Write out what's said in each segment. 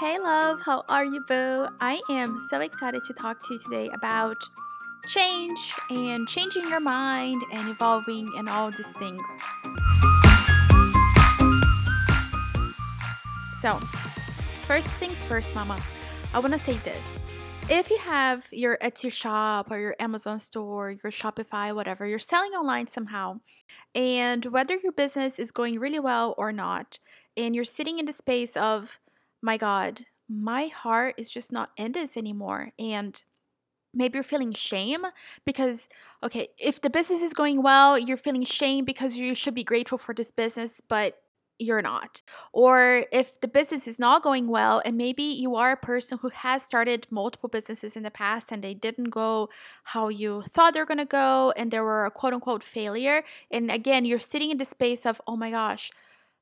Hey, love, how are you, boo? I am so excited to talk to you today about change and changing your mind and evolving and all these things. So, first things first, mama, I want to say this. If you have your Etsy shop or your Amazon store, your Shopify, whatever, you're selling online somehow, and whether your business is going really well or not, and you're sitting in the space of, my God, my heart is just not in this anymore. And maybe you're feeling shame because, okay, if the business is going well, you're feeling shame because you should be grateful for this business, but you're not. Or if the business is not going well, and maybe you are a person who has started multiple businesses in the past and they didn't go how you thought they're going to go, and they were a quote unquote failure. And again, you're sitting in the space of, oh my gosh,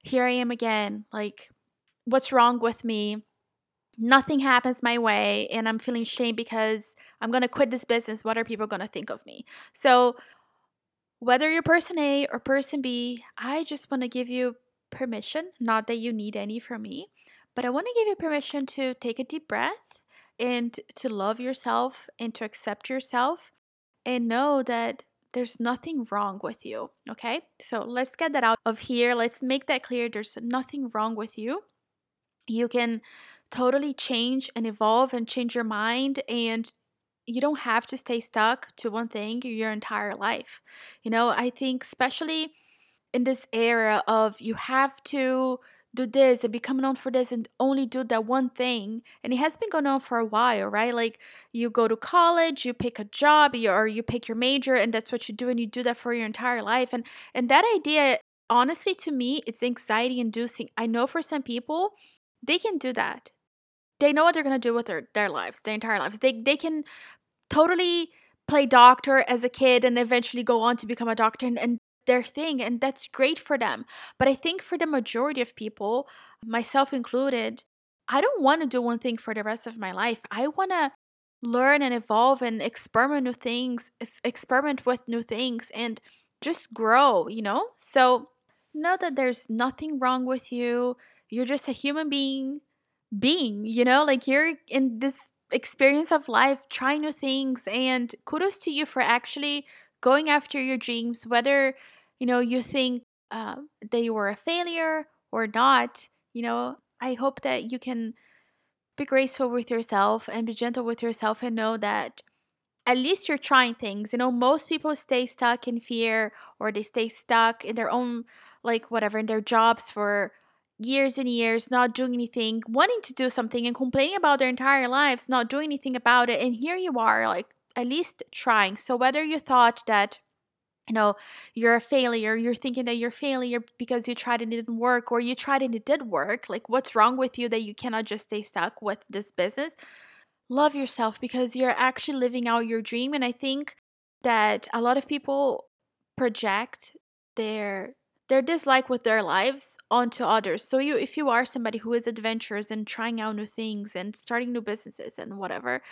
here I am again. Like, what's wrong with me? Nothing happens my way, and I'm feeling shame because I'm going to quit this business. What are people going to think of me? So, whether you're person A or person B, I just want to give you permission, not that you need any from me, but I want to give you permission to take a deep breath and to love yourself and to accept yourself and know that there's nothing wrong with you. Okay. So let's get that out of here. Let's make that clear. There's nothing wrong with you. You can totally change and evolve and change your mind and you don't have to stay stuck to one thing your entire life. You know, I think especially in this era of you have to do this and become known for this and only do that one thing and it has been going on for a while right like you go to college you pick a job or you pick your major and that's what you do and you do that for your entire life and and that idea honestly to me it's anxiety inducing i know for some people they can do that they know what they're going to do with their, their lives their entire lives they they can totally play doctor as a kid and eventually go on to become a doctor and, and their thing and that's great for them. But I think for the majority of people, myself included, I don't want to do one thing for the rest of my life. I want to learn and evolve and experiment new things, experiment with new things and just grow, you know? So know that there's nothing wrong with you. You're just a human being being, you know? Like you're in this experience of life trying new things and kudos to you for actually going after your dreams whether you know you think uh, that you were a failure or not you know i hope that you can be graceful with yourself and be gentle with yourself and know that at least you're trying things you know most people stay stuck in fear or they stay stuck in their own like whatever in their jobs for years and years not doing anything wanting to do something and complaining about their entire lives not doing anything about it and here you are like at least trying. So whether you thought that you know you're a failure you're thinking that you're a failure because you tried and it didn't work or you tried and it did work like what's wrong with you that you cannot just stay stuck with this business? Love yourself because you're actually living out your dream and i think that a lot of people project their their dislike with their lives onto others so you if you are somebody who is adventurous and trying out new things and starting new businesses and whatever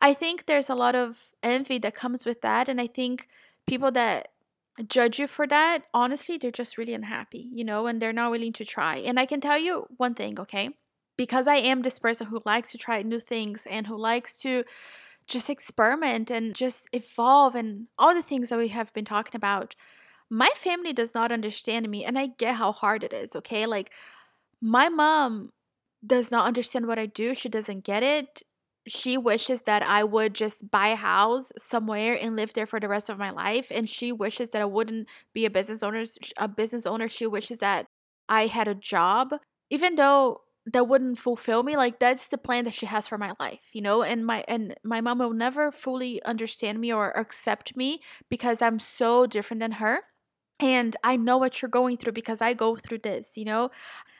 i think there's a lot of envy that comes with that and i think people that judge you for that, honestly, they're just really unhappy, you know, and they're not willing to try. And I can tell you one thing, okay? Because I am this person who likes to try new things and who likes to just experiment and just evolve and all the things that we have been talking about. My family does not understand me, and I get how hard it is, okay? Like, my mom does not understand what I do. She doesn't get it she wishes that I would just buy a house somewhere and live there for the rest of my life. And she wishes that I wouldn't be a business owner. A business owner. She wishes that I had a job, even though that wouldn't fulfill me. Like that's the plan that she has for my life, you know. And my and my mom will never fully understand me or accept me because I'm so different than her. And I know what you're going through because I go through this, you know.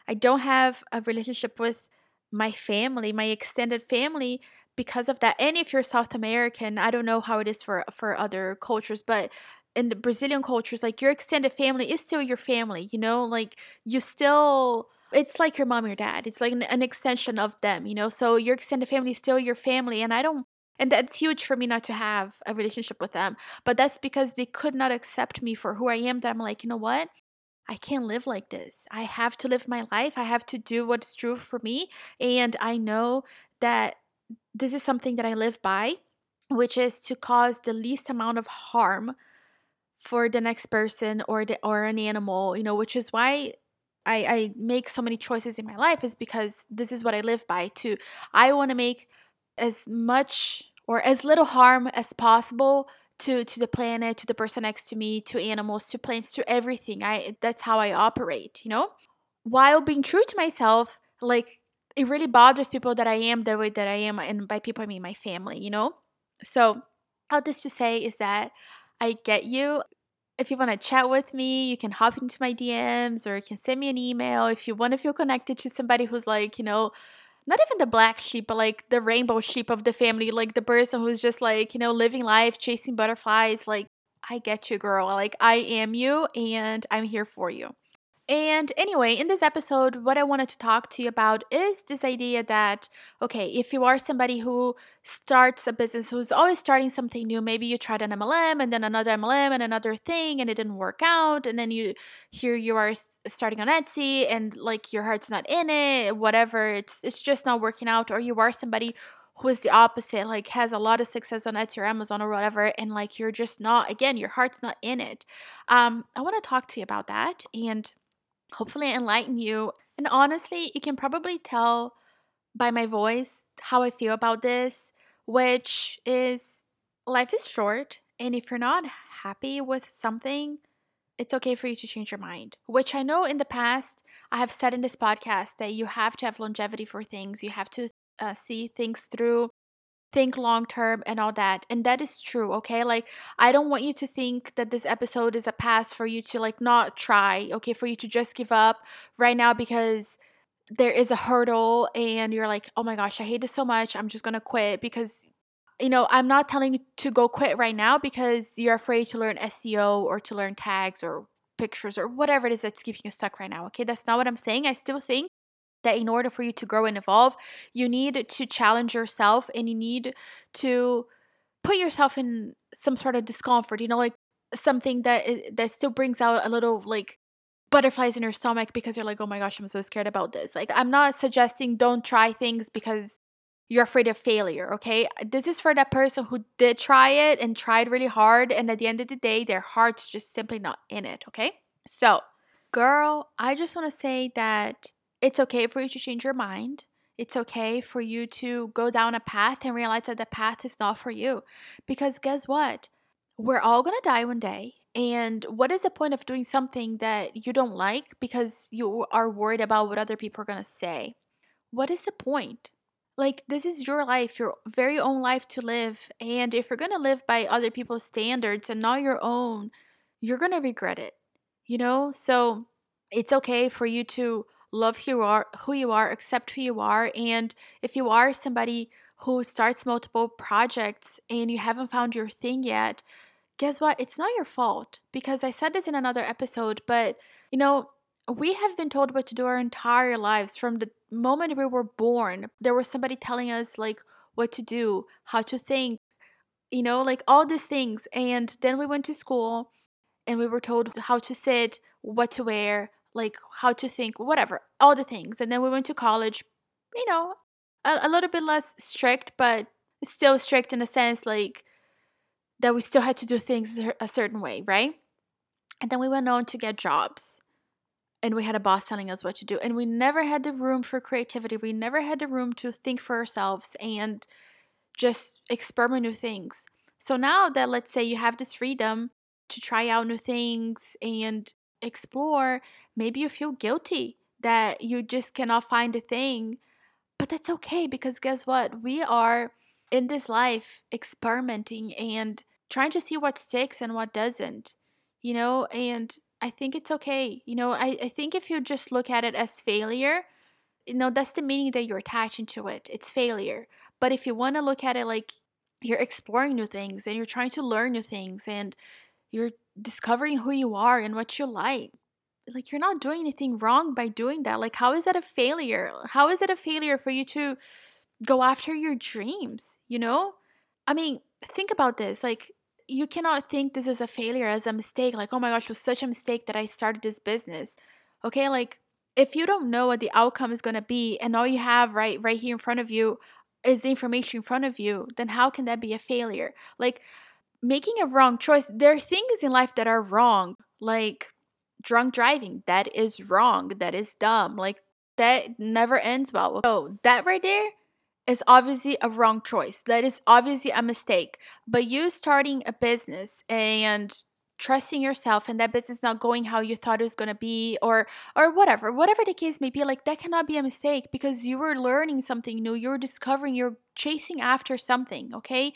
I don't have a relationship with my family, my extended family because of that. And if you're South American, I don't know how it is for for other cultures, but in the Brazilian cultures, like your extended family is still your family, you know? Like you still it's like your mom or dad. It's like an, an extension of them, you know? So your extended family is still your family and I don't and that's huge for me not to have a relationship with them. But that's because they could not accept me for who I am that I'm like, you know what? I can't live like this. I have to live my life. I have to do what's true for me. And I know that this is something that I live by, which is to cause the least amount of harm for the next person or the or an animal, you know, which is why I, I make so many choices in my life is because this is what I live by too. I want to make as much or as little harm as possible to to the planet, to the person next to me, to animals, to plants, to everything. I that's how I operate, you know? While being true to myself, like it really bothers people that I am the way that I am and by people I mean my family, you know? So all this to say is that I get you. If you want to chat with me, you can hop into my DMs or you can send me an email. If you want to feel connected to somebody who's like, you know, not even the black sheep, but like the rainbow sheep of the family, like the person who's just like, you know, living life, chasing butterflies. Like, I get you, girl. Like, I am you and I'm here for you. And anyway, in this episode, what I wanted to talk to you about is this idea that, okay, if you are somebody who starts a business, who's always starting something new, maybe you tried an MLM and then another MLM and another thing and it didn't work out. And then you, here you are starting on Etsy and like your heart's not in it, whatever, it's, it's just not working out. Or you are somebody who is the opposite, like has a lot of success on Etsy or Amazon or whatever, and like you're just not, again, your heart's not in it. Um, I want to talk to you about that. And hopefully enlighten you. And honestly, you can probably tell by my voice how I feel about this, which is life is short. And if you're not happy with something, it's okay for you to change your mind. Which I know in the past, I have said in this podcast that you have to have longevity for things, you have to uh, see things through think long term and all that. And that is true, okay? Like, I don't want you to think that this episode is a pass for you to like not try, okay? For you to just give up right now because there is a hurdle and you're like, oh my gosh, I hate this so much. I'm just gonna quit because you know, I'm not telling you to go quit right now because you're afraid to learn SEO or to learn tags or pictures or whatever it is that's keeping you stuck right now. Okay, that's not what I'm saying. I still think that in order for you to grow and evolve, you need to challenge yourself and you need to put yourself in some sort of discomfort, you know, like something that eh, that still brings out a little like butterflies in your stomach because you're like, "Oh my gosh, I'm so scared about this." Like I'm not suggesting don't try things because you're afraid of failure, okay? This is for that person who did try it and tried really hard and at the end of the day their heart's just simply not in it, okay? So, girl, I just want to say that it's okay for you to change your mind. It's okay for you to go down a path and realize that the path is not for you. Because guess what? We're all going to die one day. And what is the point of doing something that you don't like because you are worried about what other people are going to say? What is the point? Like, this is your life, your very own life to live. And if you're going to live by other people's standards and not your own, you're going to regret it, you know? So it's okay for you to love who you are, who you are, accept who you are, and if you are somebody who starts multiple projects and you haven't found your thing yet, guess what? It's not your fault because I said this in another episode, but you know, we have been told what to do our entire lives from the moment we were born. There was somebody telling us like what to do, how to think, you know, like all these things. And then we went to school and we were told how to sit, what to wear, like how to think, whatever, all the things. And then we went to college, you know, a, a little bit less strict, but still strict in a sense, like that we still had to do things a certain way, right? And then we went on to get jobs. And we had a boss telling us what to do. And we never had the room for creativity. We never had the room to think for ourselves and just experiment new things. So now that let's say you have this freedom to try out new things and explore, maybe you feel guilty that you just cannot find a thing. But that's okay because guess what? We are in this life experimenting and trying to see what sticks and what doesn't, you know? And I think it's okay. You know, I, I think if you just look at it as failure, you know, that's the meaning that you're attaching to it. It's failure. But if you want to look at it like you're exploring new things and you're trying to learn new things and you're discovering who you are and what you like like you're not doing anything wrong by doing that like how is that a failure how is it a failure for you to go after your dreams you know i mean think about this like you cannot think this is a failure as a mistake. Like, oh my gosh, it was such a mistake that I started this business. Okay, like if you don't know what the outcome is going to be and all you have right right here in front of you is information in front of you, then how can that be a failure? Like making a wrong choice, there are things in life that are wrong, like drunk driving. That is wrong. That is dumb. Like that never ends well. So that right there is obviously a wrong choice. That is obviously a mistake. But you starting a business and trusting yourself and that business not going how you thought it was going to be or or whatever whatever the case may be like that cannot be a mistake because you were learning something new you're discovering you're chasing after something okay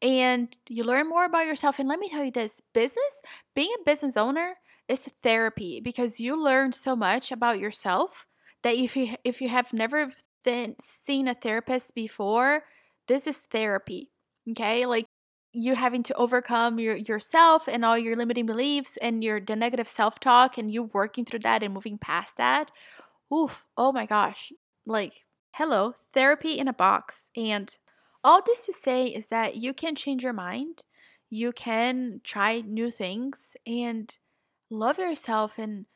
and you learn more about yourself and let me tell you this business being a business owner is therapy because you learn so much about yourself that if you if you have never then seen a therapist before this is therapy okay? Like you having to overcome your yourself and all your limiting beliefs and your the negative self-talk and you working through that and moving past that oof oh my gosh like hello therapy in a box and all this to say is that you can change your mind you can try new things and love yourself and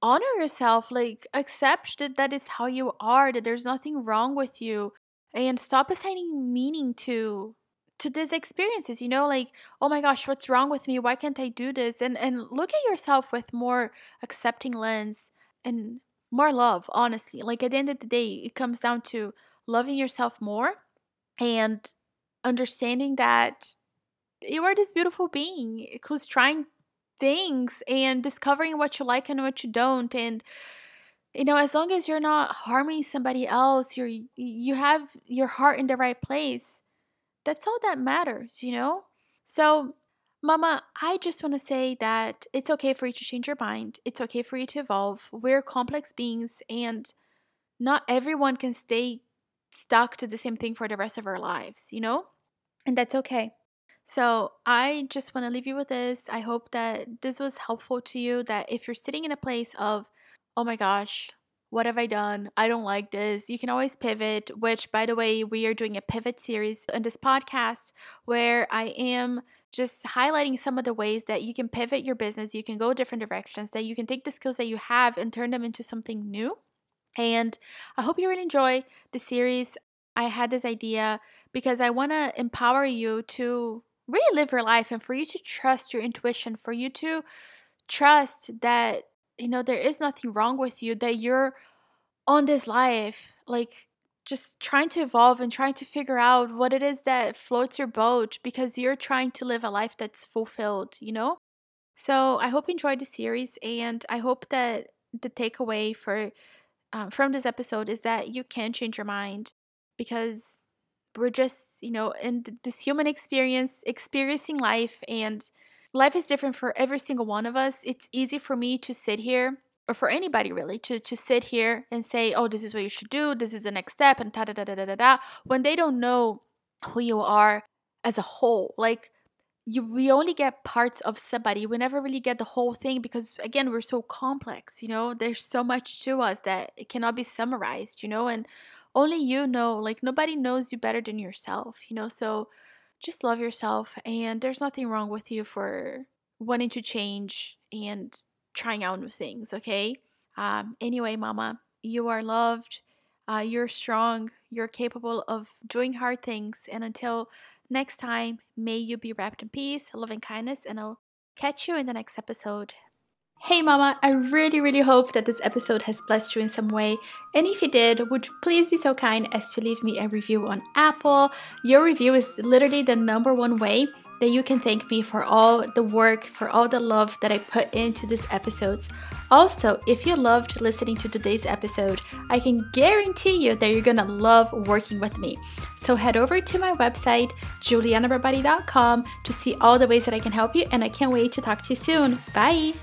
honor yourself like accept that that is how you are that there's nothing wrong with you and stop assigning meaning to to these experiences you know like oh my gosh what's wrong with me? Why can't i do this? And and look at yourself with more accepting lens and more love honestly. Like at the end of the day it comes down to loving yourself more and understanding that you are this beautiful being who's trying things and discovering what you like and what you don't and you know as long as you're not harming somebody else you're you have your heart in the right place that's all that matters you know? So mama i just want to say that it's okay for you to change your mind it's okay for you to evolve we're complex beings and not everyone can stay stuck to the same thing for the rest of our lives you know and that's okay so, I just want to leave you with this. I hope that this was helpful to you. That if you're sitting in a place of, oh my gosh, what have I done? I don't like this. You can always pivot, which, by the way, we are doing a pivot series in this podcast where I am just highlighting some of the ways that you can pivot your business, you can go different directions, that you can take the skills that you have and turn them into something new. And I hope you really enjoy the series. I had this idea because I want to empower you to really live your life and for you to trust your intuition, for you to trust that, you know, there is nothing wrong with you, that you're on this life, like just trying to evolve and trying to figure out what it is that floats your boat because you're trying to live a life that's fulfilled, you know? So I hope you enjoyed the series and I hope that the takeaway for uh, from this episode is that you can change your mind because we're just you know in this human experience experiencing life and life is different for every single one of us. It's easy for me to sit here or for anybody really to to sit here and say oh this is what you should do. This is the next step and da da da da da da when they don't know who you are as a whole. Like you we only get parts of somebody. We never really get the whole thing because again we're so complex you know? There's so much to us that it cannot be summarized you know? And only you know like nobody knows you better than yourself you know? So just love yourself and there's nothing wrong with you for wanting to change and trying out new things okay? Um anyway mama you are loved uh, you're strong you're capable of doing hard things and until next time may you be wrapped in peace love and kindness and i'll catch you in the next episode Hey mama, I really really hope that this episode has blessed you in some way. And if you did, would you please be so kind as to leave me a review on Apple? Your review is literally the number one way that you can thank me for all the work, for all the love that I put into these episodes. Also, if you loved listening to today's episode, I can guarantee you that you're gonna love working with me. So head over to my website, julianabarbati.com, to see all the ways that I can help you, and I can't wait to talk to you soon. Bye!